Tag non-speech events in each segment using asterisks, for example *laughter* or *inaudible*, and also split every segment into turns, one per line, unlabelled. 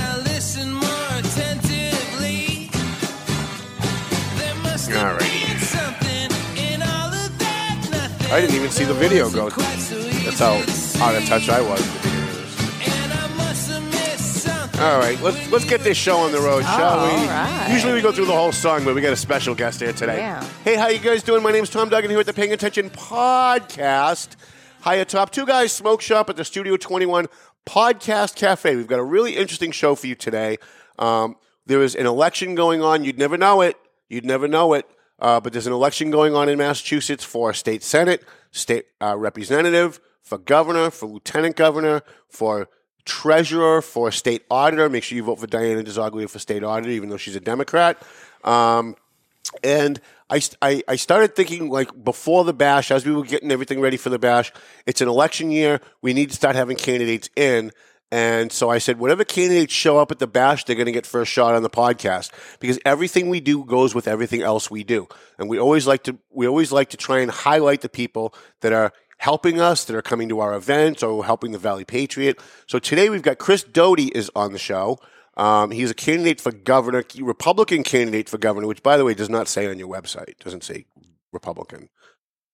I listen more attentively. There must have
All right.
been something in all of that nothing.
I didn't even see the video go.
Wasn't quite so
That's how out of touch I was. All right, let's let's get this show on the road, shall we?
all right.
Usually we go through the whole song, but we got a special guest here today.
Yeah.
Hey, how you guys doing? My name's Tom Duggan here at the Paying Attention Podcast. Hi atop Two Guys Smoke Shop at the Studio 21 Podcast Cafe. We've got a really interesting show for you today. Um, there is an election going on. You'd never know it. You'd never know it. Uh, but there's an election going on in Massachusetts for state senate, state uh, representative, for governor, for lieutenant governor, for treasurer, for state auditor. Make sure you vote for Diana DiZoglio for state auditor, even though she's a Democrat. Um, and I, I, I started thinking like before the bash, as we were getting everything ready for the bash, it's an election year. We need to start having candidates in. And so I said, whatever candidates show up at the bash, they're going to get first shot on the podcast because everything we do goes with everything else we do. And we always like to, we always like to try and highlight the people that are helping us, that are coming to our events or helping the Valley Patriot. So today we've got Chris Doughty is on the show. Um, he's a candidate for governor, Republican candidate for governor, which, by the way, does not say on your website. It doesn't say Republican.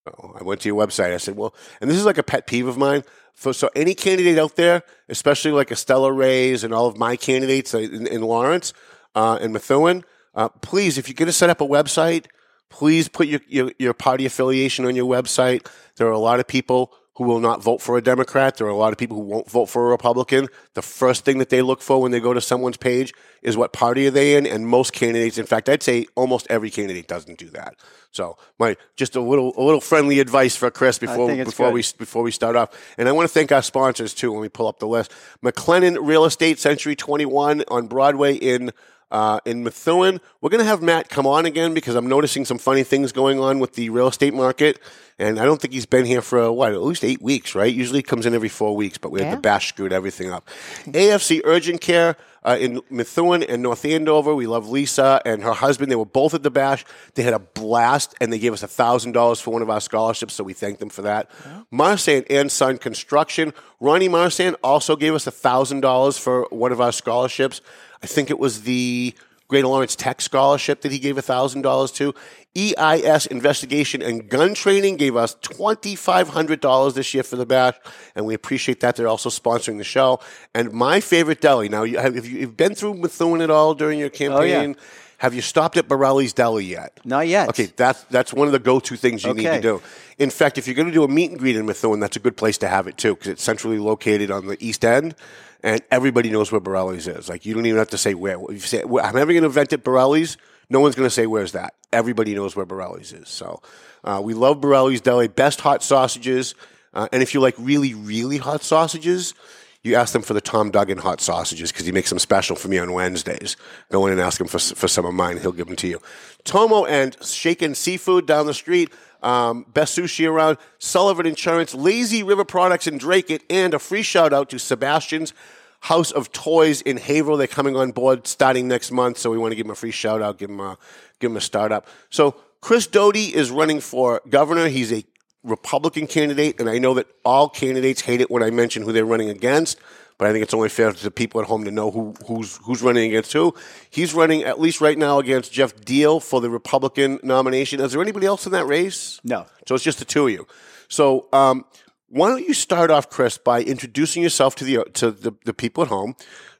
I went to your website. I said, well, and this is like a pet peeve of mine. For, so any candidate out there, especially like Estela Reyes and all of my candidates in, in Lawrence uh, and Methuen, uh, please, if you're going to set up a website, please put your, your, your party affiliation on your website. There are a lot of people who will not vote for a Democrat. There are a lot of people who won't vote for a Republican. The first thing that they look for when they go to someone's page is what party are they in, and most candidates, in fact, I'd say almost every candidate doesn't do that. So, my just a little a little friendly advice for Chris before before
good.
we before we start off. And I want to thank our sponsors too. When we pull up the list, McLennan Real Estate, Century Twenty One on Broadway in uh, in Methuen. We're going to have Matt come on again because I'm noticing some funny things going on with the real estate market. And I don't think he's been here for, what, at least eight weeks, right? Usually he comes in every four weeks, but we had the bash screwed everything up. AFC Urgent Care uh, in Methuen and North Andover. We love Lisa and her husband. They were both at the bash. They had a blast, and they gave us $1,000 for one of our scholarships, so we thank them for that. Marsan and Son Construction. Ronnie Marsan also gave us $1,000 for one of our scholarships. I think it was the Greater Lawrence Tech Scholarship that he gave $1,000 to. EIS Investigation and Gun Training gave us $2,500 this year for the bash, and we appreciate that. They're also sponsoring the show. And my favorite deli. Now, you have, have you you've been through Methuen at all during your oh, campaign? Have you stopped at Borelli's Deli yet?
Not yet.
Okay, that's that's one of the go-to things you need to do. In fact, if you're going to do a meet and greet in Methuen, that's a good place to have it too, because it's centrally located on the east end, and everybody knows where Borelli's is. Like you don't even have to say where. If you say I'm having an event at Borelli's, no one's going to say where's that. Everybody knows where Borelli's is. So uh, we love Borelli's Deli, best hot sausages, uh, and if you like really really hot sausages. You ask them for the Tom Duggan hot sausages because he makes them special for me on Wednesdays. Go in and ask him for, for some of mine. He'll give them to you. Tomo and Shaken Seafood down the street. Um, best sushi around. Sullivan Insurance, Lazy River Products in Dracut, and a free shout out to Sebastian's House of Toys in Haverhill. They're coming on board starting next month, so we want to give them a free shout out, give them a, give them a startup. So Chris Doughty is running for governor. He's a Republican candidate, and I know that all candidates hate it when I mention who they're running against. But I think it's only fair to the people at home to know who, who's who's running against who. He's running at least right now against Geoff Diehl for the Republican nomination. Is there anybody else in that race?
No.
So it's just the two of you. So um, why don't you start off, Chris, by introducing yourself to the to the, the people at home?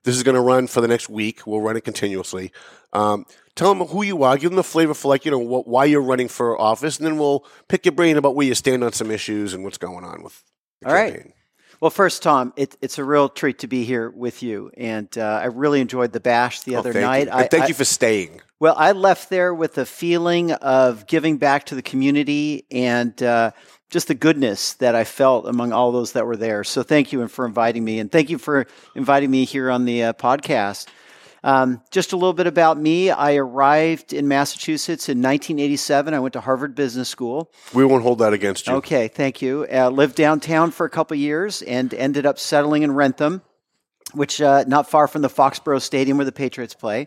This is going to run for the next week. We'll run it continuously. Um, tell them who you are. Give them the flavor for like you know what, why you're running for office, and then we'll pick your brain about where you stand on some issues and what's going on with. The campaign.
All right.
Well, first, Tom, it, it's a real treat to be here with you, and uh, I really enjoyed the bash the
Oh,
other night. I,
thank
I-
you for staying.
Well, I left there with a feeling of giving back to the community and uh, just the goodness that I felt among all those that were there. So, thank you and for inviting me, and thank you for inviting me here on the uh, podcast. Um, just a little bit about me. I arrived in Massachusetts in 1987. I went to Harvard Business School.
We won't hold that against you.
Okay, thank you. Uh, lived downtown for a couple years and ended up settling in Wrentham, which uh, not far from the Foxborough Stadium where the Patriots play.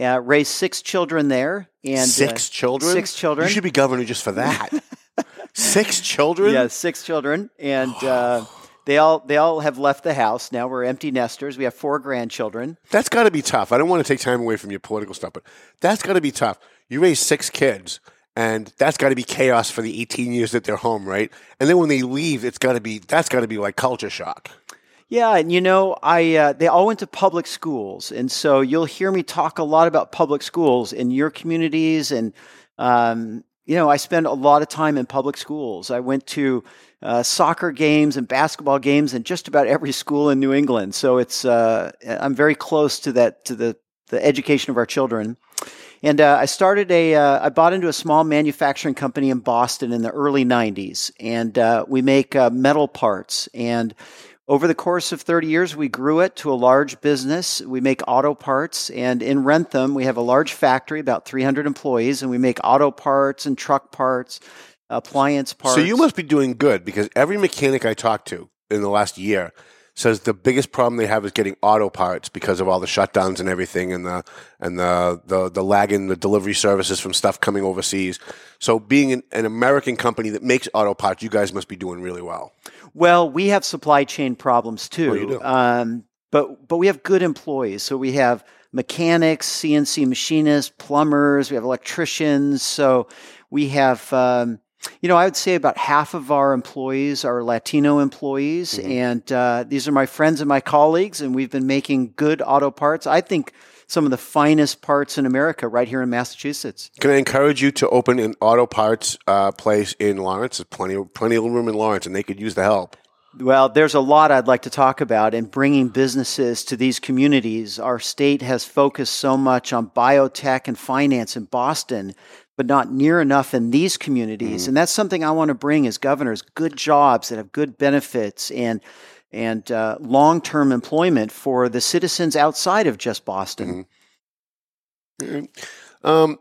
Uh, raised six children there, and uh.
Six children?
Six children.
You should be governor just for that. *laughs* Six children?
Yeah, six children, and uh, *sighs* they all they all have left the house now. We're empty nesters. We have four grandchildren.
That's got to be tough. I don't want to take time away from your political stuff, but that's got to be tough. You raise six kids, and that's got to be chaos for the 18 years that they're home, right? And then when they leave, it's got to be that's got to be like culture shock.
Yeah, and you know, I uh, they all went to public schools, and so you'll hear me talk a lot about public schools in your communities, and um, you know, I spend a lot of time in public schools. I went to uh, soccer games and basketball games in just about every school in New England, so it's uh, I'm very close to that to the the education of our children. And uh, I started a, uh, I bought into a small manufacturing company in Boston in the early 90s. And uh, we make uh, metal parts. And over the course of 30 years, we grew it to a large business. We make auto parts. And in Wrentham, we have a large factory, about 300 employees, and we make auto parts and truck parts, appliance parts.
So you must be doing good because every mechanic I talked to in the last year says the biggest problem they have is getting auto parts because of all the shutdowns and everything and the and the the, the lag in the delivery services from stuff coming overseas. So being an, an American company that makes auto parts, you guys must be doing really well.
Well, we have supply chain problems too.
Oh, do?
Um, but but we have good employees. So we have mechanics, CNC machinists, plumbers. We have electricians. So we have. Um, you know, I would say about half of our employees are Latino employees,
Mm-hmm.
and uh, these are my friends and my colleagues, and we've been making good auto parts. I think some of the finest parts in America right here in Massachusetts.
Can I encourage you to open an auto parts uh, place in Lawrence? There's plenty plenty of room in Lawrence, and they could use the help.
Well, there's a lot I'd like to talk about in bringing businesses to these communities. Our state has focused so much on biotech and finance in Boston, but not near enough in these communities. And that's something I want to bring as governors: good jobs that have good benefits and and uh, long term employment for the citizens outside of just Boston.
Um,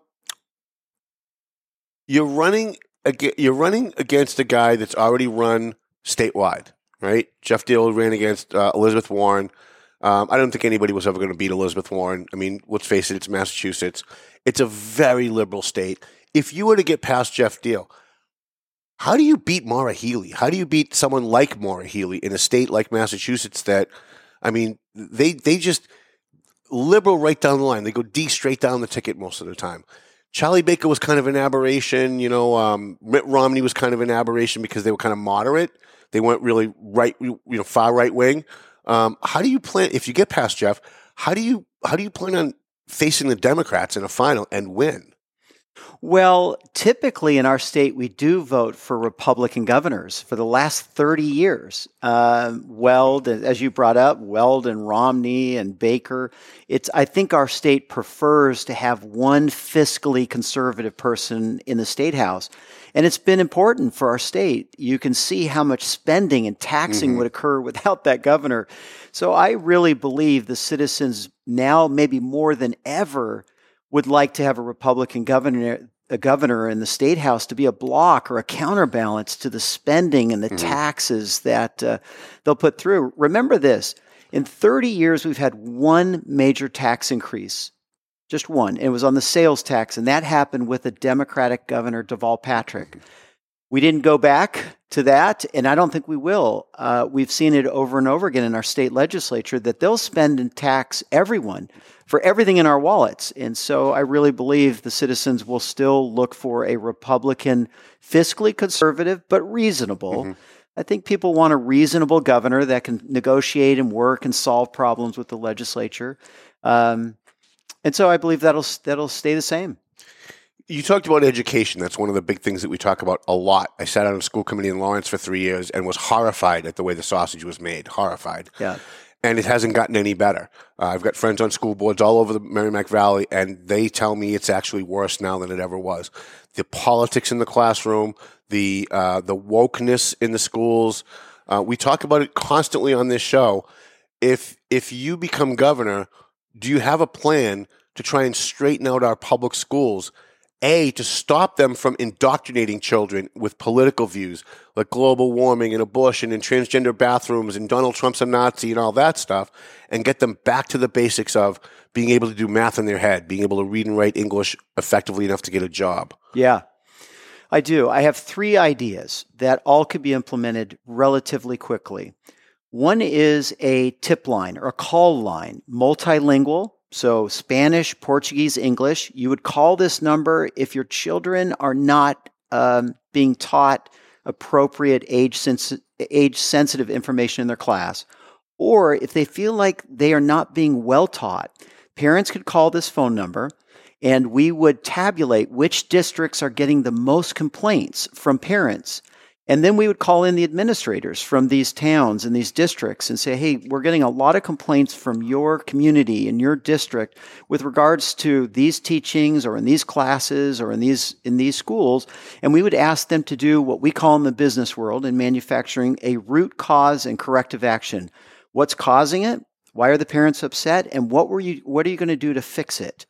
you're running ag- you're running against a guy that's already run statewide, right? Geoff Diehl ran against uh, Elizabeth Warren. Um, I don't think anybody was ever going to beat Elizabeth Warren. I mean, let's face it, it's Massachusetts. It's a very liberal state. If you were to get past Geoff Diehl, how do you beat Maura Healey? How do you beat someone like Maura Healey in a state like Massachusetts that, I mean, they they just liberal right down the line. They go D straight down the ticket most of the time. Charlie Baker was kind of an aberration. You know, um, Mitt Romney was kind of an aberration because they were kind of moderate. They weren't really right, you know, far right wing. Um, how do you plan if you get past Geoff? How do you how do you plan on facing the Democrats in a final and win?
Well, typically in our state, we do vote for Republican governors for the last 30 years. Um, Weld, as you brought up, Weld and Romney and Baker. It's, I think our state prefers to have one fiscally conservative person in the state house. And it's been important for our state. You can see how much spending and taxing would occur without that governor. So I really believe the citizens now, maybe more than ever, would like to have a Republican governor, a governor in the state house to be a block or a counterbalance to the spending and the taxes that uh, they'll put through. Remember this: in 30 years, we've had one major tax increase, just one. It was on the sales tax, and that happened with a Democratic governor, Deval Patrick. We didn't go back to that, and I don't think we will. Uh, we've seen it over and over again in our state legislature that they'll spend and tax everyone for everything in our wallets. And so I really believe the citizens will still look for a Republican, fiscally conservative, but reasonable. I think people want a reasonable governor that can negotiate and work and solve problems with the legislature. Um, and so I believe that'll that'll stay the same.
You talked about education. That's one of the big things that we talk about a lot. I sat on a school committee in Lawrence for three years and was horrified at the way the sausage was made. Horrified.
Yeah.
And it hasn't gotten any better. Uh, I've got friends on school boards all over the Merrimack Valley, and they tell me it's actually worse now than it ever was. The politics in the classroom, the uh, the wokeness in the schools. Uh, we talk about it constantly on this show. If if you become governor, do you have a plan to try and straighten out our public schools? A, to stop them from indoctrinating children with political views like global warming and abortion and transgender bathrooms and Donald Trump's a Nazi and all that stuff, and get them back to the basics of being able to do math in their head, being able to read and write English effectively enough to get a job.
Yeah, I do. I have three ideas that all could be implemented relatively quickly. One is a tip line or a call line, multilingual, so Spanish, Portuguese, English. You would call this number if your children are not um, being taught appropriate age, sens- age sensitive information in their class, or if they feel like they are not being well taught. Parents could call this phone number and we would tabulate which districts are getting the most complaints from parents. And then we would call in the administrators from these towns and these districts and say, hey, we're getting a lot of complaints from your community and your district with regards to these teachings or in these classes or in these, in these schools. And we would ask them to do what we call in the business world in manufacturing a root cause and corrective action. What's causing it? Why are the parents upset? And what were you, what are you going to do to fix it?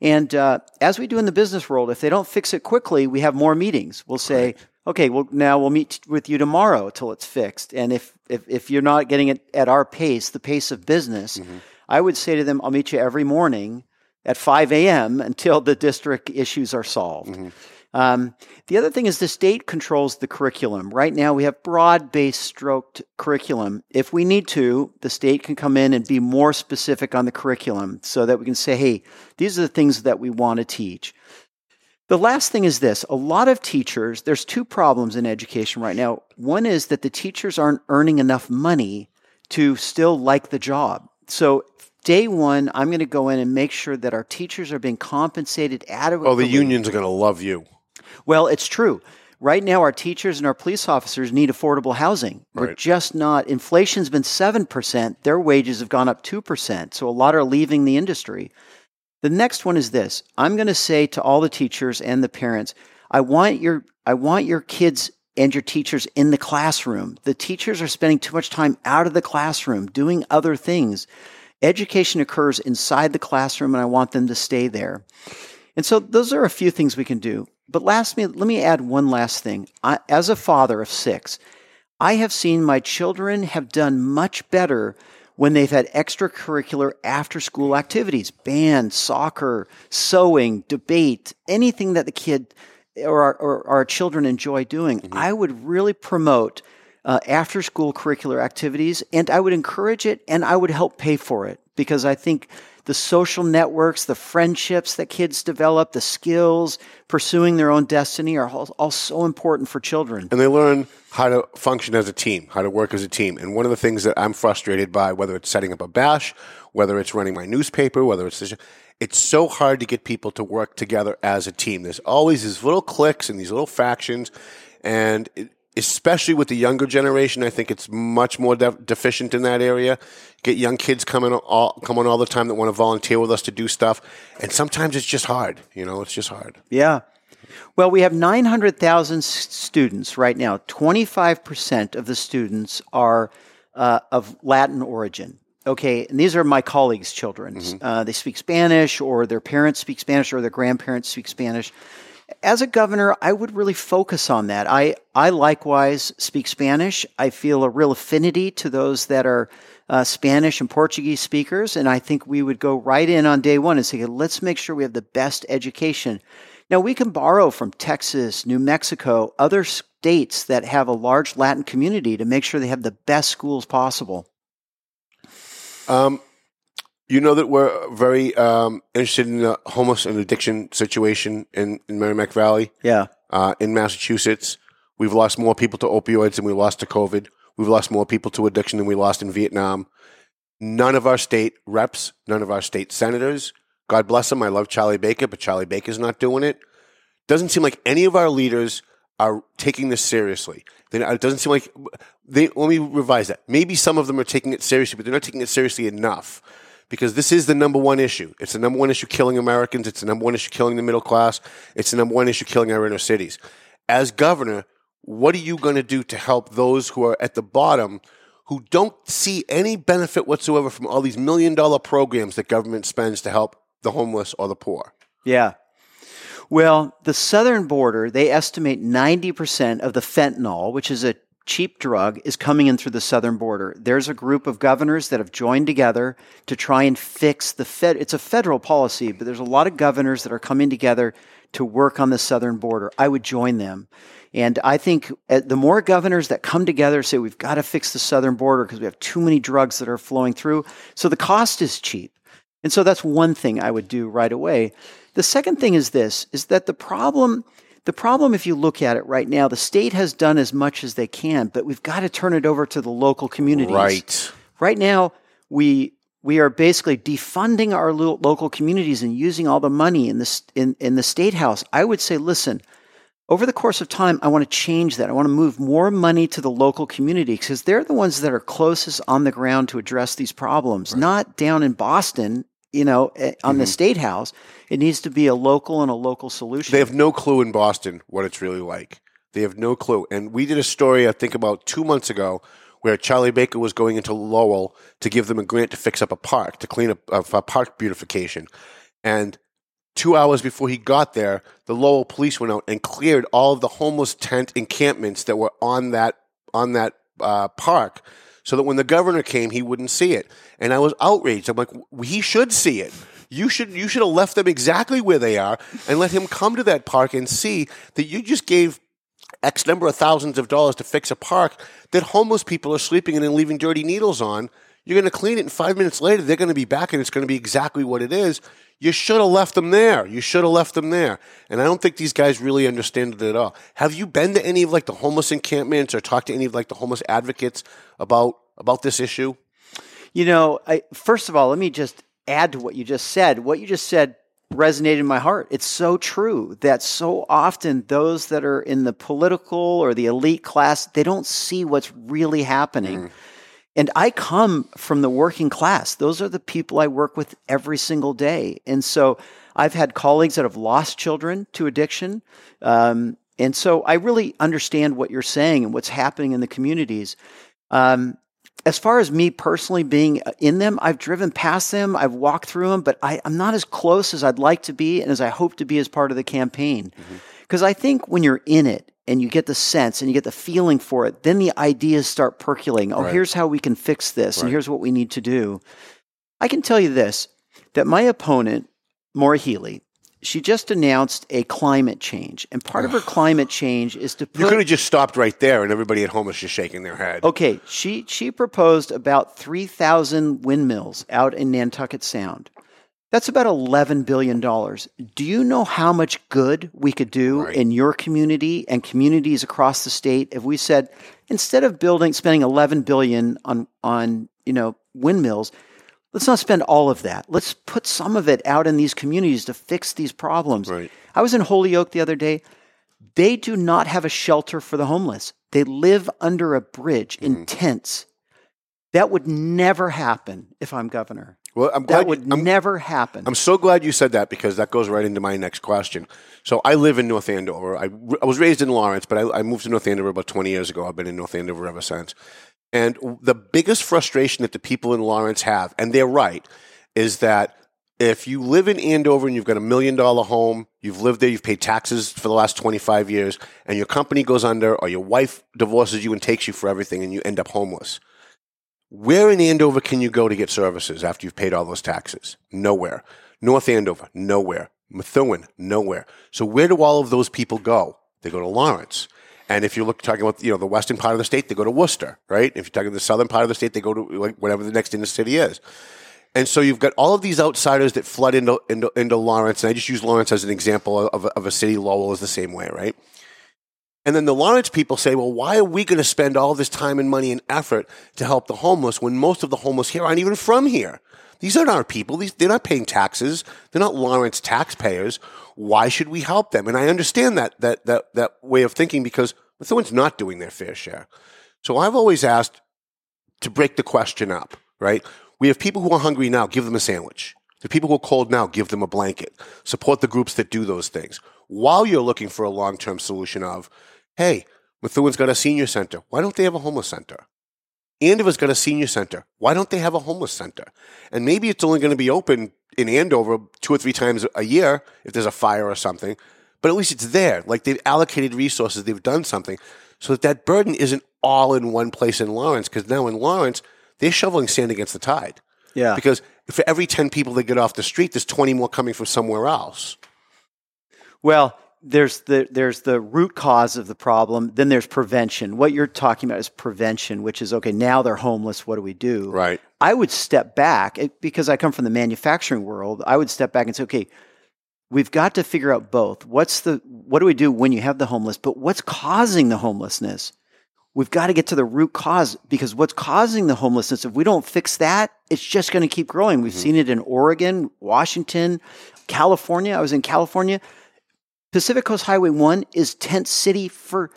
And uh, as we do in the business world, if they don't fix it quickly, we have more meetings. We'll say, right. Okay, well, now we'll meet with you tomorrow till it's fixed. And if, if, if you're not getting it at our pace, the pace of business, mm-hmm. I would say to them, I'll meet you every morning at 5 a.m. *laughs* until the district issues are solved. Mm-hmm. Um, the other thing is the state controls the curriculum. Right now, we have broad based stroked curriculum. If we need to, the state can come in and be more specific on the curriculum so that we can say, hey, these are the things that we want to teach. The last thing is this a lot of teachers, there's two problems in education right now. One is that the teachers aren't earning enough money to still like the job. So, day one, I'm going to go in and make sure that our teachers are being compensated adequately.
Oh, the unions are going to love you.
Well, it's true. Right now, our teachers and our police officers need affordable housing. We're just not, inflation's been 7%. Their wages have gone up 2%. So a lot are leaving the industry. The next one is this I'm going to say to all the teachers and the parents, I want your, I want your kids and your teachers in the classroom. The teachers are spending too much time out of the classroom doing other things. Education occurs inside the classroom, and I want them to stay there. And so, those are a few things we can do. But last, let me add one last thing. I, as a father of six, I have seen my children have done much better when they've had extracurricular after school activities band, soccer, sewing, debate, anything that the kid or our, or our children enjoy doing. Mm-hmm. I would really promote uh, after school curricular activities and I would encourage it and I would help pay for it because I think the social networks, the friendships that kids develop, the skills, pursuing their own destiny are all, all, so important for children.
And they learn how to function as a team, how to work as a team. And one of the things that I'm frustrated by, whether it's setting up a bash, whether it's running my newspaper, whether it's this, it's so hard to get people to work together as a team. There's always these little cliques and these little factions. And it, especially with the younger generation, I think it's much more de- deficient in that area. Get young kids coming all coming all the time that want to volunteer with us to do stuff, and sometimes it's just hard. You know, it's just hard.
Yeah. Well, we have 900,000 students right now. 25% of the students are uh, of Latin origin. Okay, and these are my colleagues' children. Mm-hmm. Uh, they speak Spanish, or their parents speak Spanish, or their grandparents speak Spanish as a governor, I would really focus on that. I, I likewise speak Spanish. I feel a real affinity to those that are uh, Spanish and Portuguese speakers. And I think we would go right in on day one and say, let's make sure we have the best education. Now, we can borrow from Texas, New Mexico, other states that have a large Latin community to make sure they have the best schools possible.
Um, you know that we're very um, interested in the homeless and addiction situation in, in Merrimack Valley.
Yeah.
Uh, in Massachusetts, we've lost more people to opioids than we lost to COVID. We've lost more people to addiction than we lost in Vietnam. None of our state reps, none of our state senators, God bless them, I love Charlie Baker, but Charlie Baker's not doing it. doesn't seem like any of our leaders are taking this seriously. Then it doesn't seem like they. Let me revise that. Maybe some of them are taking it seriously, but they're not taking it seriously enough. Because this is the number one issue. It's the number one issue killing Americans. It's the number one issue killing the middle class. It's the number one issue killing our inner cities. As governor, what are you going to do to help those who are at the bottom who don't see any benefit whatsoever from all these million dollar programs that government spends to help the homeless or the poor?
Yeah. Well, the southern border, they estimate 90% of the fentanyl, which is a cheap drug, is coming in through the southern border. There's a group of governors that have joined together to try and fix the fed. It's a federal policy, but there's a lot of governors that are coming together to work on the southern border. I would join them. And I think uh, the more governors that come together say we've got to fix the southern border because we have too many drugs that are flowing through. So the cost is cheap. And so that's one thing I would do right away. The second thing is this is that the problem the problem if you look at it right now the state has done as much as they can but we've got to turn it over to the local communities.
Right.
Right now we we are basically defunding our lo- local communities and using all the money in the in, in the state house. I would say listen, over the course of time, I want to change that. I want to move more money to the local community because they're the ones that are closest on the ground to address these problems, right. not down in Boston you know, eh, on mm-hmm. the state house. It needs to be a local and a local solution.
They have no clue in Boston what it's really like. They have no clue. And we did a story, I think, about two months ago where Charlie Baker was going into Lowell to give them a grant to fix up a park, to clean up a, a park beautification. And two hours before he got there, the Lowell police went out and cleared all of the homeless tent encampments that were on that on that uh, park so that when the governor came, he wouldn't see it. And I was outraged. I'm like, he should see it. You should you should have left them exactly where they are and let him come to that park and see that you just gave X number of thousands of dollars to fix a park that homeless people are sleeping in and leaving dirty needles on. You're going to clean it, and five minutes later, they're going to be back, and it's going to be exactly what it is. You should have left them there. You should have left them there. And I don't think these guys really understand it at all. Have you been to any of like the homeless encampments or talked to any of like the homeless advocates about about this issue?
You know, I, first of all, let me just add to what you just said. What you just said resonated in my heart. It's so true that so often those that are in the political or the elite class, they don't see what's really happening. Mm. And I come from the working class. Those are the people I work with every single day. And so I've had colleagues that have lost children to addiction. Um, and so I really understand what you're saying and what's happening in the communities. Um, as far as me personally being in them, I've driven past them, I've walked through them, but I, am not as close as I'd like to be and as I hope to be as part of the campaign. Because mm-hmm. I think when you're in it and you get the sense and you get the feeling for it, then the ideas start percolating. Oh, right. here's how we can fix this, right. and here's what we need to do. I can tell you this that my opponent, Maura Healey, she just announced a climate change, and part of her *sighs* climate change is to put.
You could have just stopped right there, and everybody at home is just shaking their head.
Okay, she she proposed about three thousand windmills out in Nantucket Sound. That's about $11 billion. Do you know how much good we could do right. in your community and communities across the state if we said, instead of building, spending 11 billion on, on, you know, windmills, let's not spend all of that. Let's put some of it out in these communities to fix these problems.
Right.
I was in Holyoke the other day. They do not have a shelter for the homeless. They live under a bridge mm-hmm. in tents. That would never happen if I'm governor.
Well, I'm glad
that would
I'm,
never happen.
I'm so glad you said that because that goes right into my next question. So I live in North Andover. I, I was raised in Lawrence, but I, I moved to North Andover about 20 years ago. I've been in North Andover ever since. And the biggest frustration that the people in Lawrence have, and they're right, is that if you live in Andover and you've got a million dollar home, you've lived there, you've paid taxes for the last 25 years, and your company goes under, or your wife divorces you and takes you for everything, and you end up homeless where in Andover can you go to get services after you've paid all those taxes? Nowhere. North Andover, nowhere. Methuen, nowhere. So where do all of those people go? They go to Lawrence. And if you're talking about you know the western part of the state, they go to Worcester, right? If you're talking the southern part of the state, they go to like whatever the next inner city is. And so you've got all of these outsiders that flood into, into, into Lawrence. And I just use Lawrence as an example of, of a city. Lowell is the same way, right? And then the Lawrence people say, well, why are we going to spend all this time and money and effort to help the homeless when most of the homeless here aren't even from here? These aren't our people. These, they're not paying taxes. They're not Lawrence taxpayers. Why should we help them? And I understand that that that that way of thinking because Methuen not doing their fair share. So I've always asked to break the question up. Right? We have people who are hungry now. Give them a sandwich. The people who are cold now, give them a blanket. Support the groups that do those things. While you're looking for a long term solution of, hey, Methuen's got a senior center. Why don't they have a homeless center? Andover's got a senior center. Why don't they have a homeless center? And maybe it's only going to be open in Andover two or three times a year if there's a fire or something, but at least it's there. Like they've allocated resources, they've done something so that that burden isn't all in one place in Lawrence because now in Lawrence, they're shoveling sand against the tide.
Yeah.
Because for every 10 people that get off the street, there's 20 more coming from somewhere else.
Well, there's the there's the root cause of the problem. Then there's prevention. What you're talking about is prevention, which is okay. Now they're homeless. What do we do?
Right.
I would step back because I come from the manufacturing world. I would step back and say, okay, we've got to figure out both. What's the what do we do when you have the homeless? But what's causing the homelessness? We've got to get to the root cause because what's causing the homelessness, if we don't fix that, it's just going to keep growing. We've mm-hmm. seen it in Oregon, Washington, California. I was in California. Pacific Coast Highway 1 is tent city for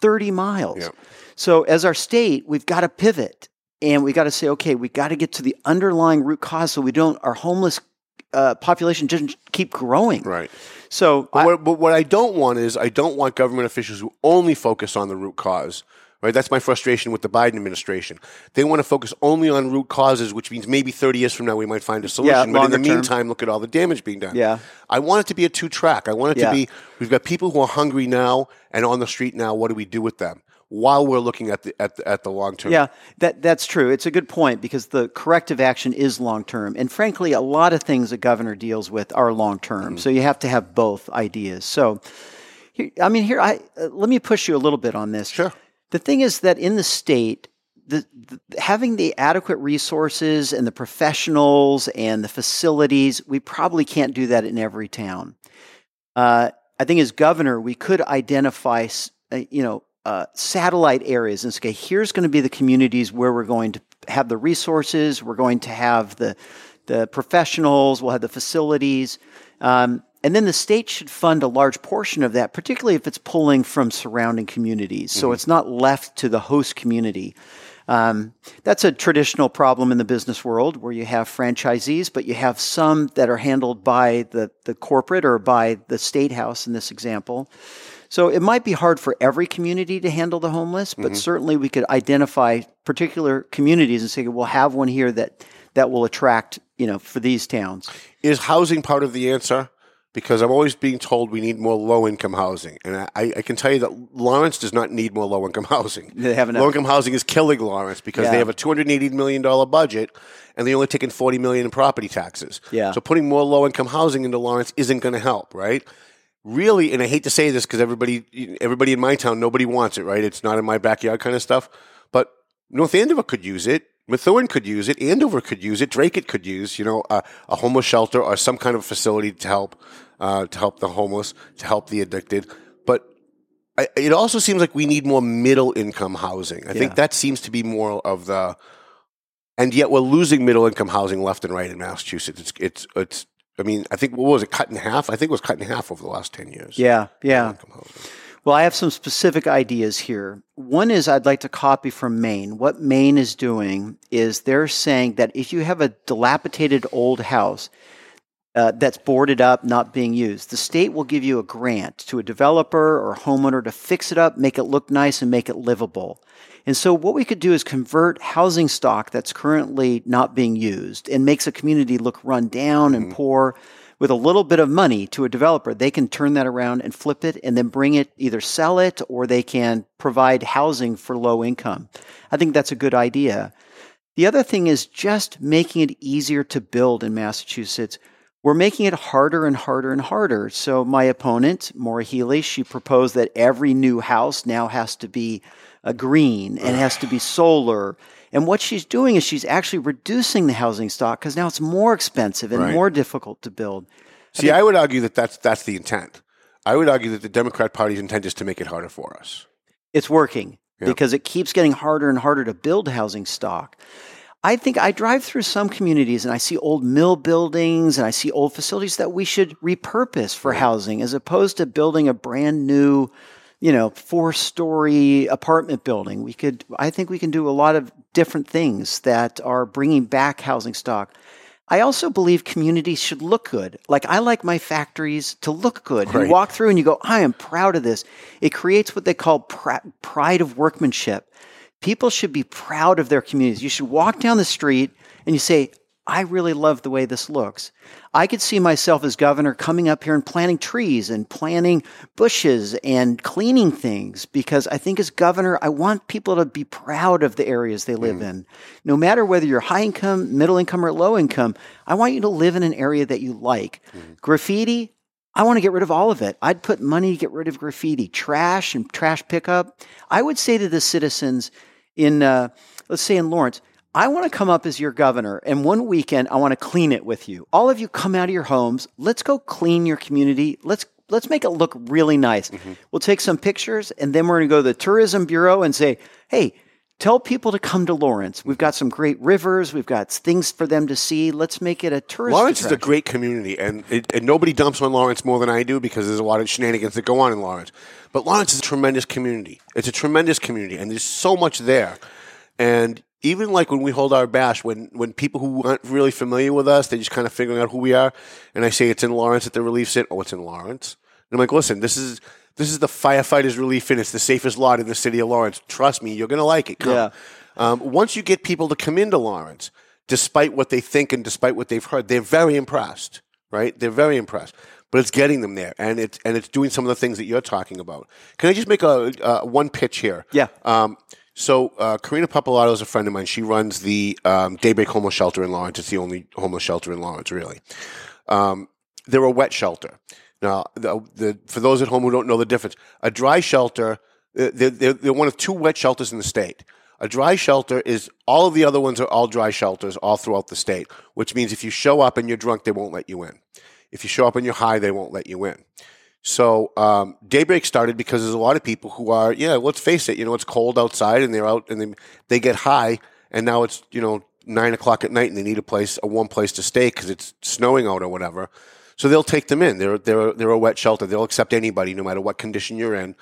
30 miles.
Yeah.
So, as our state, we've got to pivot and we got to say, okay, we got to get to the underlying root cause so we don't, our homeless uh, population doesn't keep growing.
Right.
So,
But,
I-
what, but what I don't want is I don't want government officials who only focus on the root cause. Right, that's my frustration with the Biden administration. They want to focus only on root causes, which means maybe 30 years from now we might find a solution. but in the
term.
meantime, look at all the damage being done.
Yeah.
I want it to be a two track. I want it
Yeah.
to be we've got people who are hungry now and on the street now. What do we do with them? While we're looking at the at the, at the long term.
Yeah, that that's true. It's a good point because the corrective action is long term, and frankly, a lot of things a governor deals with are long term. So you have to have both ideas. So, here, I mean, here I uh, let me push you a little bit on this.
Sure.
The thing is that in the state, the, the, having the adequate resources and the professionals and the facilities, we probably can't do that in every town. Uh, I think as governor, we could identify, uh, you know, uh, satellite areas and say, here's going to be the communities where we're going to have the resources, we're going to have the the professionals, we'll have the facilities, um, and then the state should fund a large portion of that, particularly if it's pulling from surrounding communities. So it's not left to the host community. Um, that's a traditional problem in the business world where you have franchisees, but you have some that are handled by the, the corporate or by the state house in this example. So it might be hard for every community to handle the homeless, but certainly we could identify particular communities and say, we'll have one here that, that will attract, you know, for these towns.
Is housing part of the answer? Because I'm always being told we need more low income housing. And I, I can tell you that Lawrence does not need more low income housing.
They have enough.
Low income housing is killing Lawrence because
Yeah.
they have a $280 million budget and they're only taking 40 million in property taxes.
Yeah.
So putting more low income housing into Lawrence isn't going to help, right? Really, and I hate to say this because everybody, everybody in my town, nobody wants it, right? It's not in my backyard kind of stuff. But North Andover could use it. Methuen could use it. Andover could use it. Dracut could use, you know, a, a homeless shelter or some kind of facility to help, uh, to help the homeless, to help the addicted. But I, it also seems like we need more middle income housing. I think that seems to be more of the, and yet we're losing middle income housing left and right in Massachusetts. It's, it's, it's, I mean, I think, what was it, cut in half? I think it was cut in half over the last 10 years.
Yeah, yeah. Well, I have some specific ideas here. One is I'd like to copy from Maine. What Maine is doing is they're saying that if you have a dilapidated old house uh, that's boarded up, not being used, the state will give you a grant to a developer or homeowner to fix it up, make it look nice, and make it livable. And so, what we could do is convert housing stock that's currently not being used and makes a community look run down and poor with a little bit of money to a developer. They can turn that around and flip it and then bring it, either sell it or they can provide housing for low income. I think that's a good idea. The other thing is just making it easier to build in Massachusetts. We're making it harder and harder and harder. So, my opponent, Maura Healey, she proposed that every new house now has to be a green and has to be solar. And what she's doing is she's actually reducing the housing stock because now it's more expensive and
Right.
more difficult to build.
See, I would argue that that's, that's the intent. I would argue that the Democrat Party's intent is to make it harder for us.
It's working because it keeps getting harder and harder to build housing stock. I think I drive through some communities and I see old mill buildings and I see old facilities that we should repurpose for housing as opposed to building a brand new, you know, four story apartment building. We could, I think we can do a lot of different things that are bringing back housing stock. I also believe communities should look good. Like I like my factories to look good.
Right.
You walk through and you go, I am proud of this. It creates what they call pr- pride of workmanship. People should be proud of their communities. You should walk down the street and you say, I really love the way this looks. I could see myself as governor coming up here and planting trees and planting bushes and cleaning things because I think as governor, I want people to be proud of the areas they live mm. in. No matter whether you're high income, middle income, or low income, I want you to live in an area that you like. Mm. Graffiti, I want to get rid of all of it. I'd put money to get rid of graffiti, trash and trash pickup. I would say to the citizens in, uh, let's say in Lawrence, I want to come up as your governor, and one weekend I want to clean it with you. All of you come out of your homes. Let's go clean your community. Let's let's make it look really nice. We'll take some pictures, and then we're going to go to the tourism bureau and say, "Hey, tell people to come to Lawrence. We've got some great rivers. We've got things for them to see. Let's make it a tourist."
Lawrence is a great community, and, it, and nobody dumps on Lawrence more than I do because there's a lot of shenanigans that go on in Lawrence. But Lawrence is a tremendous community. It's a tremendous community, and there's so much there. And even like when we hold our bash, when when people who aren't really familiar with us, they're just kind of figuring out who we are, and I say it's in Lawrence at the relief sit. Oh, it's in Lawrence. And I'm like, listen, this is this is the firefighters relief inn. It's the safest lot in the city of Lawrence. Trust me, you're gonna like it. Come.
Yeah.
Um, once you get people to come into Lawrence, despite what they think and despite what they've heard, they're very impressed. Right? They're very impressed. But it's getting them there, and it's and it's doing some of the things that you're talking about. Can I just make a uh, one pitch here?
Yeah.
Um, so uh, Karina Papalato is a friend of mine. She runs the um, Daybreak Homeless Shelter in Lawrence. It's the only homeless shelter in Lawrence, really. Um, they're a wet shelter. Now, the, the, for those at home who don't know the difference, a dry shelter, uh, they're, they're, they're one of two wet shelters in the state. A dry shelter is all of the other ones are all dry shelters all throughout the state, which means if you show up and you're drunk, they won't let you in. If you show up and you're high, they won't let you in. So um, Daybreak started because there's a lot of people who are, yeah, let's face it, you know, it's cold outside and they're out and they, they get high and now it's, you know, nine o'clock at night and they need a place, a warm place to stay because it's snowing out or whatever. So they'll take them in. They're, they're, they're a wet shelter. They'll accept anybody no matter what condition you're in.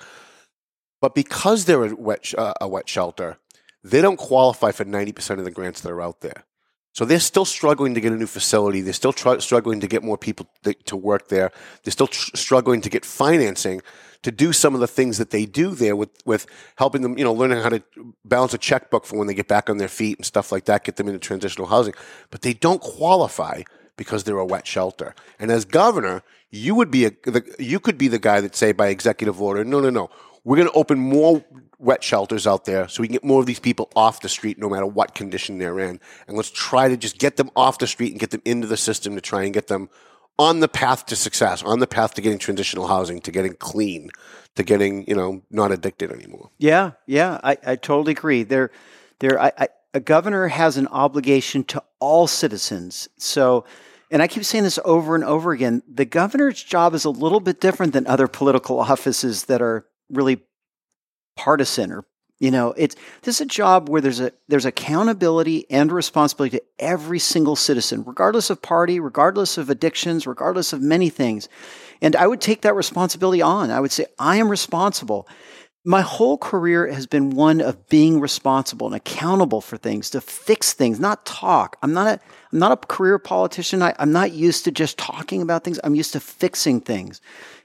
But because they're a wet, uh, a wet shelter, they don't qualify for 90% of the grants that are out there. So they're still struggling to get a new facility. They're still tr- struggling to get more people th- to work there. They're still tr- struggling to get financing to do some of the things that they do there with, with helping them, you know, learning how to balance a checkbook for when they get back on their feet and stuff like that, get them into transitional housing. But they don't qualify because they're a wet shelter. And as governor, you would be a, the, you could be the guy that say by executive order, no, no, no, we're going to open more wet shelters out there so we can get more of these people off the street no matter what condition they're in. And let's try to just get them off the street and get them into the system to try and get them on the path to success, on the path to getting transitional housing, to getting clean, to getting, you know, not addicted anymore.
Yeah, yeah, I, I totally agree. There, there, I, I, a governor has an obligation to all citizens. So, and I keep saying this over and over again: the governor's job is a little bit different than other political *laughs* offices that are really partisan or you know it's this is a job where there's a there's accountability and responsibility to every single citizen regardless of party regardless of addictions regardless of many things. And i would take that responsibility on. I would say i am responsible my whole career has been one of being responsible and accountable for things to fix things not talk. I'm not a i'm not a career politician. I, i'm not used to just talking about things. I'm used to fixing things.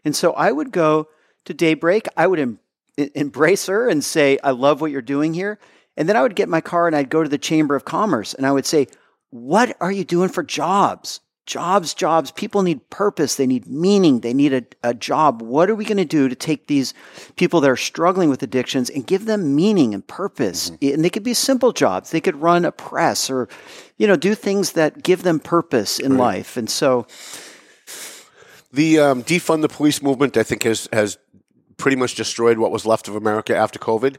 And so i would go to daybreak. I would em- embrace her and say i love what you're doing here. And then i would get my car and i'd go to the chamber of commerce and i would say what are you doing for jobs jobs jobs. People need purpose. They need meaning. They need a, a job. What are we going to do to take these people that are struggling with addictions and give them meaning and purpose? And they could be simple jobs. They could run a press or you know do things that give them purpose in life. And so
The um, defund the police movement, I think, has has pretty much destroyed what was left of America after COVID.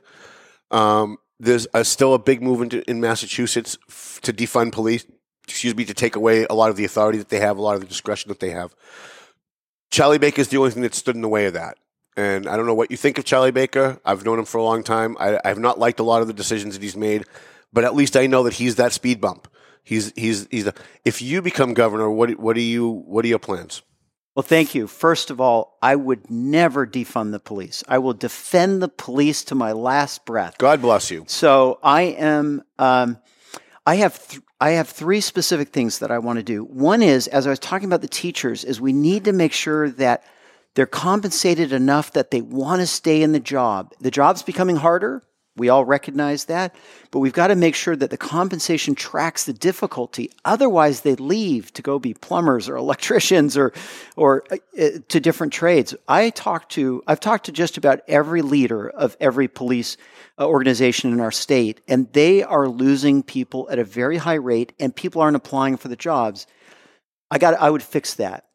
Um, there's a, still a big movement in Massachusetts f- to defund police. Excuse me, to take away a lot of the authority that they have, a lot of the discretion that they have. Charlie Baker is the only thing that stood in the way of that. And I don't know what you think of Charlie Baker. I've known him for a long time. I, I have not liked a lot of the decisions that he's made, but at least I know that he's that speed bump. He's he's he's. A, if you become governor, what what are you what are your plans?
Well, thank you. First of all, I would never defund the police. I will defend the police to my last breath.
God bless you.
So I am. Um, I have. Th- I have three specific things that I want to do. One is, as I was talking about the teachers, is we need to make sure that they're compensated enough that they want to stay in the job. The job's becoming harder. We all recognize that, but we've got to make sure that the compensation tracks the difficulty. Otherwise, they leave to go be plumbers or electricians or, or uh, uh, to different trades. I talked to, I've talked to just about every leader of every police uh, organization in our state, and they are losing people at a very high rate, and people aren't applying for the jobs. I got, I would fix that.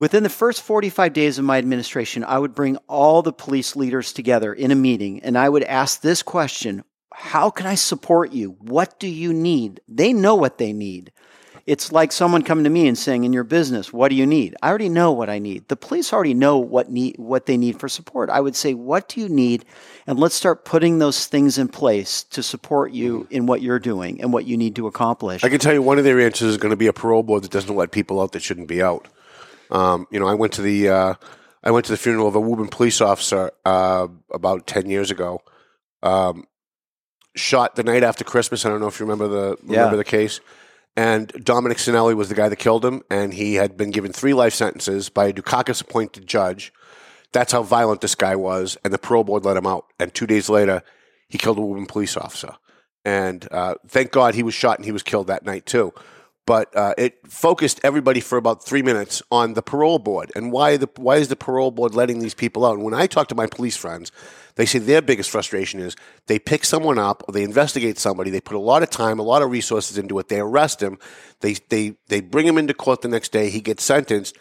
Within the first 45 days of my administration, I would bring all the police leaders together in a meeting and I would ask this question How can I support you? What do you need? They know what they need. It's like someone coming to me and saying, "In your business, what do you need?" I already know what I need. The police already know what need what they need for support. I would say, "What do you need?" And let's start putting those things in place to support you mm-hmm. in what you're doing and what you need to accomplish.
I can tell you one of their answers is going to be a parole board that doesn't let people out that shouldn't be out. Um, you know, I went to the uh, I went to the funeral of a Woburn police officer uh, about ten years ago. Um, shot the night after Christmas. I don't know if you remember the remember
Yeah.
the case. And Dominic Cinelli was the guy that killed him, and he had been given three life sentences by a Dukakis appointed judge. That's how violent this guy was, and the parole board let him out. And two days later, he killed a Woburn police officer. And uh, thank God he was shot and he was killed that night too. But uh, it focused everybody for about three minutes on the parole board and why the why is the parole board letting these people out? And when I talk to my police friends, they say their biggest frustration is they pick someone up or they investigate somebody. They put a lot of time, a lot of resources into it. They arrest him. They they they bring him into court the next day. He gets sentenced,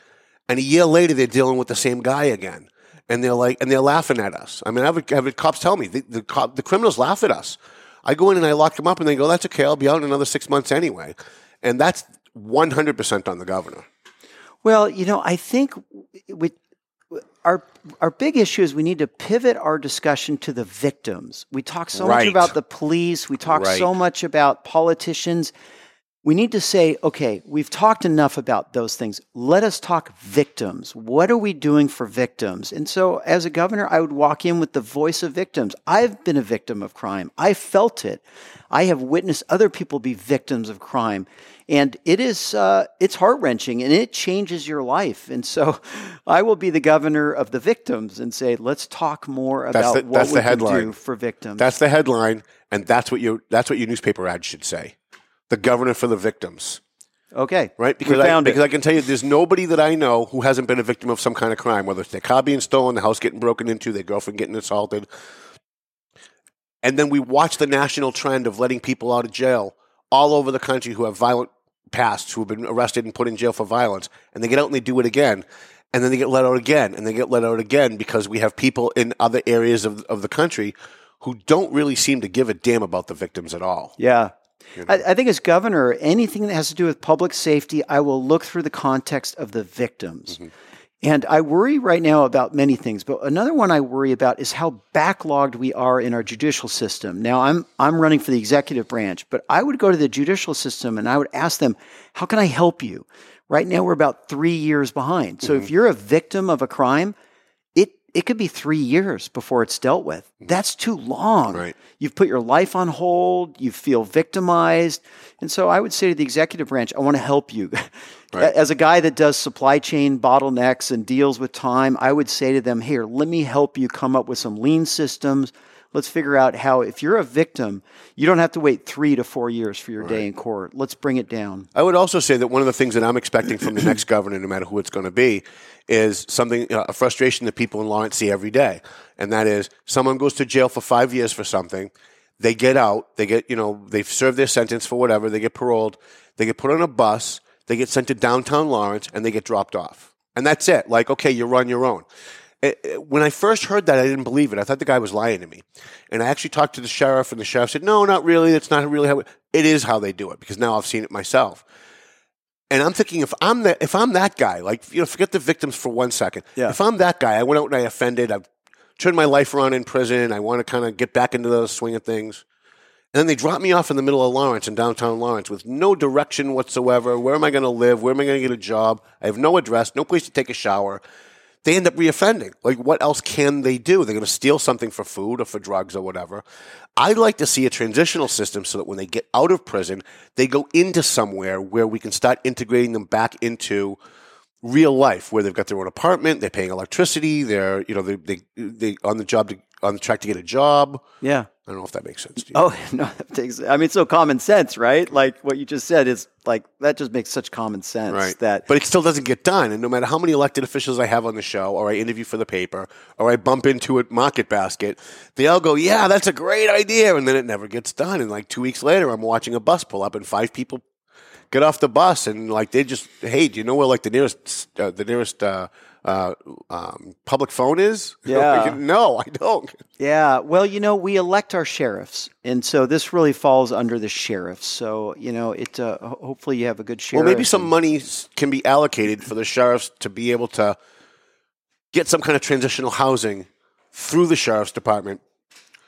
and a year later they're dealing with the same guy again. And they're like, and they're laughing at us. I mean, I've had cops tell me the the, cop, the criminals laugh at us. I go in and I lock them up, and they go, "That's okay. I'll be out in another six months anyway." And that's one hundred percent on the governor.
Well, you know, I think with our our big issue is we need to pivot our discussion to the victims. We talk so
Right.
much about the police, we talk
Right.
so much about politicians. We need to say, okay, we've talked enough about those things. Let us talk victims. What are we doing for victims? And so, as a governor, I would walk in with the voice of victims. I've been a victim of crime. I felt it. I have witnessed other people be victims of crime, and it is uh, it's heart wrenching, and it changes your life. And so, *laughs* I will be the governor of the victims and say, let's talk more about
the-
what we
the
can do for victims.
That's the headline, and that's what your that's what your newspaper ad should say. The governor for the victims.
okay,
right? Because I, because. I can tell you, there's nobody that I know who hasn't been a victim of some kind of crime, whether it's their car being stolen, the house getting broken into, their girlfriend getting assaulted, and then we watch the national trend of letting people out of jail all over the country who have violent pasts, who have been arrested and put in jail for violence, and they get out and they do it again. And then they get let out again, and they get let out again because we have people in other areas of, of the country who don't really seem to give a damn about the victims at all.
Yeah. I, I think as governor, anything that has to do with public safety, I will look through the context of the victims. Mm-hmm. And I worry right now about many things, but another one I worry about is how backlogged we are in our judicial system. Now, I'm I'm running for the executive branch, but I would go to the judicial system and I would ask them, "How can I help you?" Right now, we're about three years behind. So, if mm-hmm. you're a victim of a crime, it could be three years before it's dealt with. Mm-hmm. That's too long.
Right.
You've put your life on hold. You feel victimized, and so I would say to the executive branch, I want to help you. *laughs*
Right.
As a guy that does supply chain bottlenecks and deals with time, I would say to them, "Here, let me help you come up with some lean systems." Let's figure out how, if you're a victim, you don't have to wait three to four years for your day in court. Let's bring it down.
I would also say that one of the things that I'm expecting from the *clears throat* next governor, no matter who it's going to be, is something uh, a frustration that people in Lawrence see every day, and that is someone goes to jail for five years for something, they get out, they get you know they've served their sentence for whatever, they get paroled, they get put on a bus, they get sent to downtown Lawrence, and they get dropped off, and that's it. Like okay, you're on your own. It- it- when I first heard that, I didn't believe it. I thought the guy was lying to me. And I actually talked to the sheriff, and the sheriff said, No, not really. That's not really how it, it is how they do it because now I've seen it myself. And I'm thinking if I'm that if I'm that guy, like you know, forget the victims for one second.
Yeah.
If I'm that guy, I went out and I offended, I've turned my life around in prison, I want to kind of get back into the swing of things. And then they drop me off in the middle of Lawrence in downtown Lawrence with no direction whatsoever. Where am I going to live? Where am I going to get a job? I have no address, no place to take a shower. They end up reoffending. Like, what else can they do? They're going to steal something for food or for drugs or whatever. I'd like to see a transitional system so that when they get out of prison, they go into somewhere where we can start integrating them back into real life, where they've got their own apartment, they're paying electricity, they're you know they they, they on the job to, on the track to get a job.
Yeah.
I don't know if that makes sense to you.
Oh *laughs* no, that takes. I mean, it's so common sense, right? Like what you just said is like that just makes such common sense.
Right.
That
but it still doesn't get done. And no matter how many elected officials I have on the show, or I interview for the paper, or I bump into at Market Basket, they all go, "Yeah, that's a great idea," and then it never gets done. And like two weeks later, I'm watching a bus pull up, and five people get off the bus, and like they just, hey, do you know where like the nearest uh, the nearest uh, uh, um, public phone is? *laughs*
Yeah.
Like, no, I don't.
Yeah, well, you know, we elect our sheriffs, and so this really falls under the sheriffs. So you know, it. Uh, hopefully, you have a good sheriff.
Well, maybe some
and-
money can be allocated for the sheriffs to be able to get some kind of transitional housing through the sheriff's department.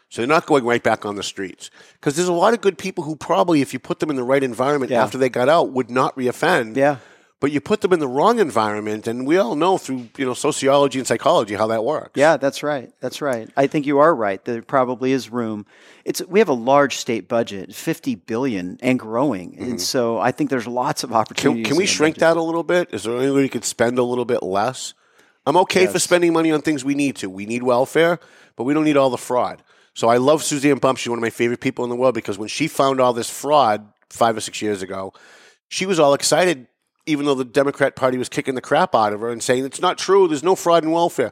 So they're not going right back on the streets. Because there's a lot of good people who probably, if you put them in the right environment
Yeah.
after they got out, would not reoffend.
Yeah.
But you put them in the wrong environment, and we all know through you know sociology and psychology how that works.
Yeah, that's right. That's right. I think you are right. There probably is room. It's we have a large state budget, fifty billion and growing, and so I think there's lots of
Mm-hmm. Can,
opportunities.
can we shrink
budget.
that a little bit? Is there any way we could spend a little bit less? I'm okay for spending money on things we need to. We need welfare, but we don't need all the fraud. So I love Suzanne Bump. She's one of my favorite people in the world because when she found all this fraud five or six years ago, she was all excited, even though the Democrat Party was kicking the crap out of her and saying it's not true. There's no fraud in welfare.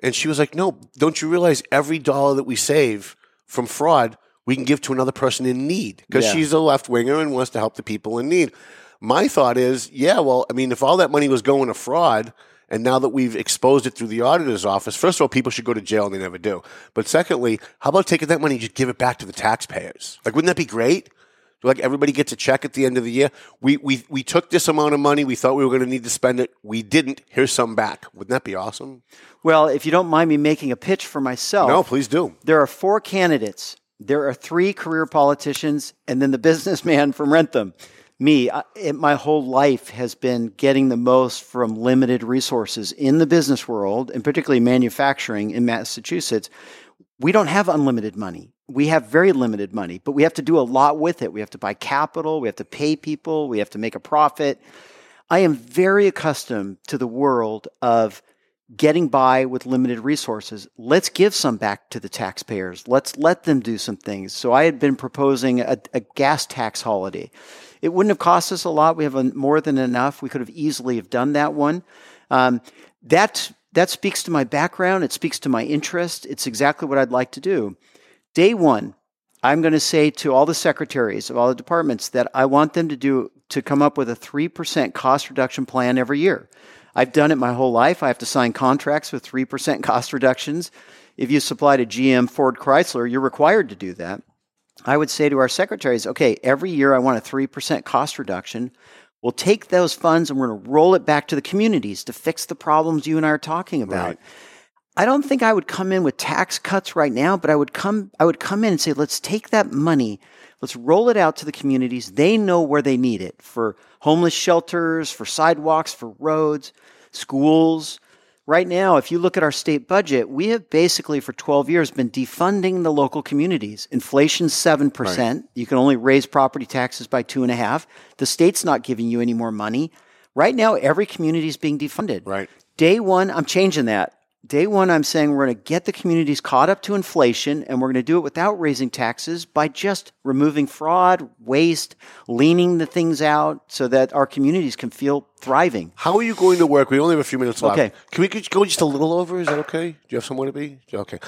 And she was like, "No, don't you realize every dollar that we save from fraud, we can give to another person in need because
Yeah.
she's a left winger and wants to help the people in need." My thought is, yeah, well, I mean, if all that money was going to fraud, and now that we've exposed it through the auditor's office, first of all, people should go to jail and they never do. But secondly, how about taking that money and just give it back to the taxpayers? Like, wouldn't that be great? Like everybody gets a check at the end of the year. We we we took this amount of money. We thought we were going to need to spend it. We didn't. Here's some back. Wouldn't that be awesome?
Well, if you don't mind me making a pitch for myself,
No, please do.
there are four candidates. There are three career politicians, and then the businessman from Wrentham. Me, I, it, my whole life has been getting the most from limited resources in the business world, and particularly manufacturing in Massachusetts. We don't have unlimited money. We have very limited money, but we have to do a lot with it. We have to buy capital, we have to pay people, we have to make a profit. I am very accustomed to the world of getting by with limited resources. Let's give some back to the taxpayers. Let's let them do some things. So I had been proposing a, a gas tax holiday. It wouldn't have cost us a lot. We have a, more than enough. We could have easily have done that one. Um, that that speaks to my background. It speaks to my interest. It's exactly what I'd like to do. Day one, I'm going to say to all the secretaries of all the departments that I want them to do to come up with a 3% cost reduction plan every year. I've done it my whole life. I have to sign contracts with 3% *laughs* cost reductions. If you supply to GM, Ford, Chrysler, you're required to do that. I would say to our secretaries, okay, every year I want a 3% cost reduction. We'll take those funds and we're going to roll it back to the communities to fix the problems you and I are talking about.
Right.
I don't think I would come in with tax cuts right now, but I would come I would come in and say, let's take that money, let's roll it out to the communities. They know where they need it for homeless shelters, for sidewalks, for roads, schools. Right now, if you look at our state budget, we have basically for 12 years been defunding the local communities. Inflation's 7%. You can only raise property taxes by two and a half. The state's not giving you any more money. Right now, every community is being defunded.
Right.
Day one, I'm changing that. Day one, I'm saying we're going to get the communities caught up to inflation and we're going to do it without raising taxes by just removing fraud, waste, leaning the things out so that our communities can feel thriving.
How are you going to work? We only have a few minutes left.
Okay.
Can we go just a little over? Is that okay? Do you have somewhere to be? Okay.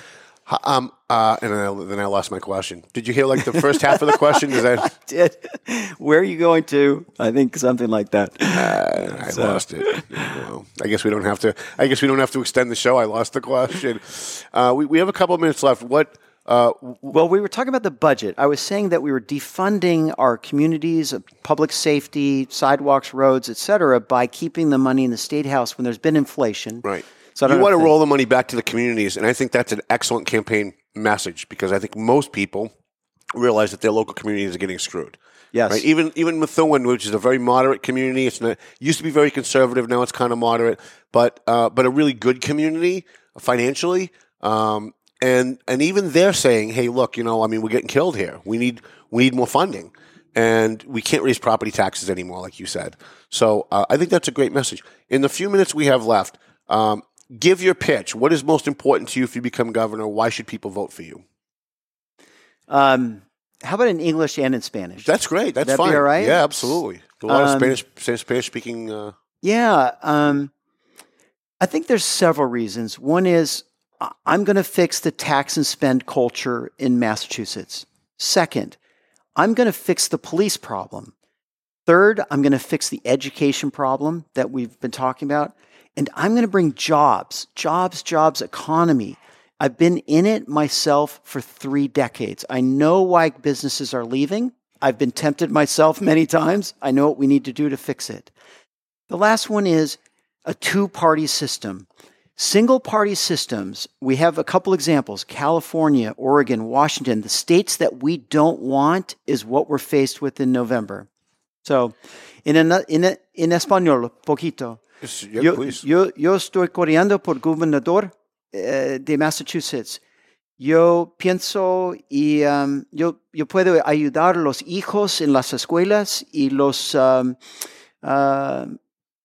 Um, uh, and then I, then I lost my question. Did you hear like the first half of the question? Is *laughs* that
Did where are you going to? I think something like that.
I lost it? Well, I guess we don't have to. I guess we don't have to extend the show. I lost the question. Uh, we we have a couple of minutes left. What? Uh,
Well, we were talking about the budget. I was saying that we were defunding our communities, uh, public safety, sidewalks, roads, et cetera, by keeping the money in the state house when there's been inflation.
Right.
So I
you want to roll the money back to the communities, and I think that's an excellent campaign message because I think most people realize that their local communities are getting screwed.
Yes.
Right? Even even Methuen, which is a very moderate community, it's not, used to be very conservative. Now it's kind of moderate, but uh, but a really good community financially. Um, and and even they're saying, hey, look, you know, I mean, we're getting killed here. We need we need more funding, and we can't raise property taxes anymore, like you said. So uh, I think that's a great message. In the few minutes we have left, um, give your pitch. What is most important to you if you become governor? Why should people vote for you?
Um, how about in English and in Spanish?
That's great. That's
That'd
fine.
all right?
Yeah, absolutely. A lot of
Um,
Spanish Spanish speaking. Uh,
Yeah. Um, I think there's several reasons. One is I'm going to fix the tax and spend culture in Massachusetts. Second, I'm going to fix the police problem. Third, I'm going to fix the education problem that we've been talking about. And I'm going to bring jobs, jobs, jobs, economy. I've been in it myself for three decades. I know why businesses are leaving. I've been tempted myself *laughs* many times. I know what we need to do to fix it. The last one is a two party system. Single party systems, we have a couple examples California, Oregon, Washington. The states that we don't want is what we're faced with in November. So, in, a, in, a, in español, poquito. Yo, yo, yo estoy corriendo por gobernador eh, de Massachusetts. Yo pienso y um, yo, yo puedo ayudar a los hijos en las escuelas y los um, ah,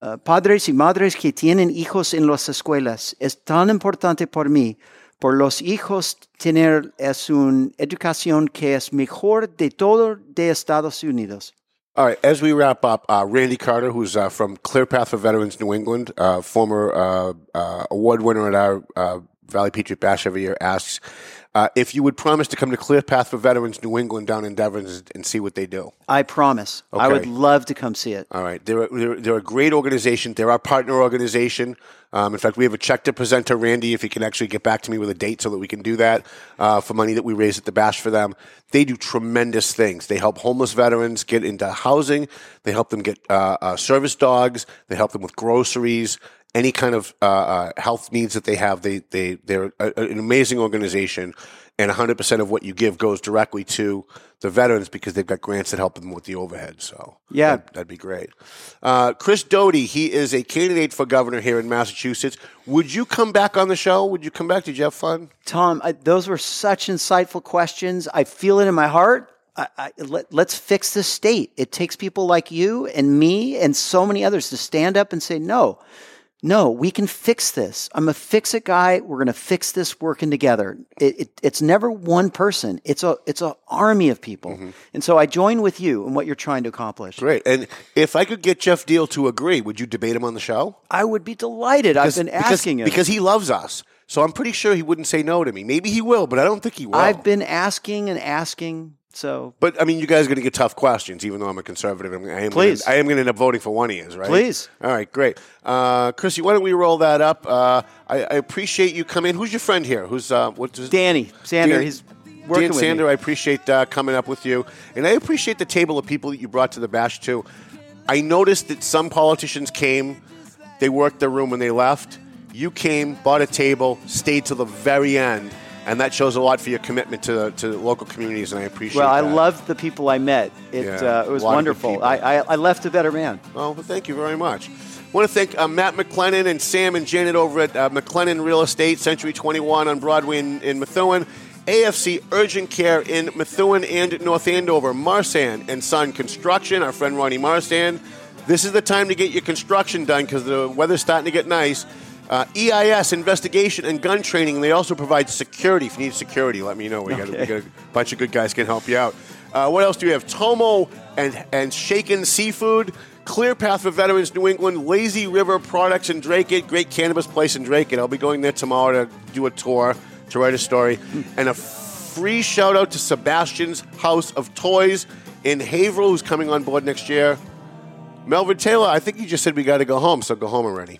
ah, padres y madres que tienen hijos en las escuelas. Es tan importante por mí, por los hijos tener es una educación que es mejor de todo de Estados Unidos.
All right. As we wrap up, uh, Randy Carter, who's uh, from Clear Path for Veterans New England, uh, former uh, uh, award winner at our uh, Valley Patriot Bash every year, asks uh, if you would promise to come to Clear Path for Veterans New England down in Devens and see what they do.
I promise. I would love to come see it.
All right. They're, they're, they're a great organization. They're our partner organization. Um, in fact, we have a check to present to Randy if he can actually get back to me with a date so that we can do that uh, for money that we raise at the Bash for them. They do tremendous things. They help homeless veterans get into housing. They help them get uh, uh, service dogs. They help them with groceries. Any kind of uh, uh, health needs that they have, they they they're a, an amazing organization, and 100% of what you give goes directly to the veterans because they've got grants that help them with the overhead. So
Yeah.
that- That'd be great. Uh, Chris Doughty, he is a candidate for governor here in Massachusetts. Would you come back on the show? Would you come back? Did you have fun?
Tom, I, those were such insightful questions. I feel it in my heart. I, I, let, let's fix this state. It takes people like you and me and so many others to stand up and say, no, no, we can fix this. I'm a fix it guy. We're going to fix this working together. It, it, it's never one person. It's a it's an army of people. Mm-hmm. And so I join with you in what you're trying to accomplish.
Great. And if I could get Geoff Diehl to agree, would you debate him on the show?
I would be delighted. I've been
because,
asking him.
because he loves us. So I'm pretty sure he wouldn't say no to me. Maybe he will, but I don't think he will.
I've been asking and asking. So
But I mean, you guys are going to get tough questions, even though I'm a conservative. I'm,
Please.
Gonna, I am going to end up voting for one of you, right?
Please.
All right, great. Uh, Chrissy, why don't we roll that up? Uh, I, I appreciate you coming. Who's your friend here? Who's uh, what's his
Danny Sander,
Dan-
he's working
Dan Sander,
me.
I appreciate uh, coming up with you, and I appreciate the table of people that you brought to the bash too. I noticed that some politicians came, they worked their room when they left. You came, bought a table, stayed till the very end, and that shows a lot for your commitment to to local communities, and I appreciate. It.
Well, I
that.
loved the people I met. It,
Yeah,
uh, it was
a lot of good
wonderful. I, I, I left a better man.
Oh, well, thank you very much. I want to thank uh, Matt McLennan and Sam and Janet over at uh, McLennan Real Estate, Century 21 on Broadway in, in Methuen, AFC Urgent Care in Methuen and North Andover, Marsan and Son Construction, our friend Ronnie Marsan. This is the time to get your construction done because the weather's starting to get nice. Uh, EIS, investigation, and gun training. They also provide security. If you need security, let me know. We, got, we got a bunch of good guys can help you out. Uh, what else do we have? Tomo and and Shaken Seafood, Clear Path for Veterans New England, Lazy River Products in Dracut, great cannabis place in Dracut. I'll be going there tomorrow to do a tour, to write a story, and a free shout out to Sebastian's House of Toys in Haverhill, who's coming on board next year. Melvin Taylor, I think you just said we got to go home, so go home already.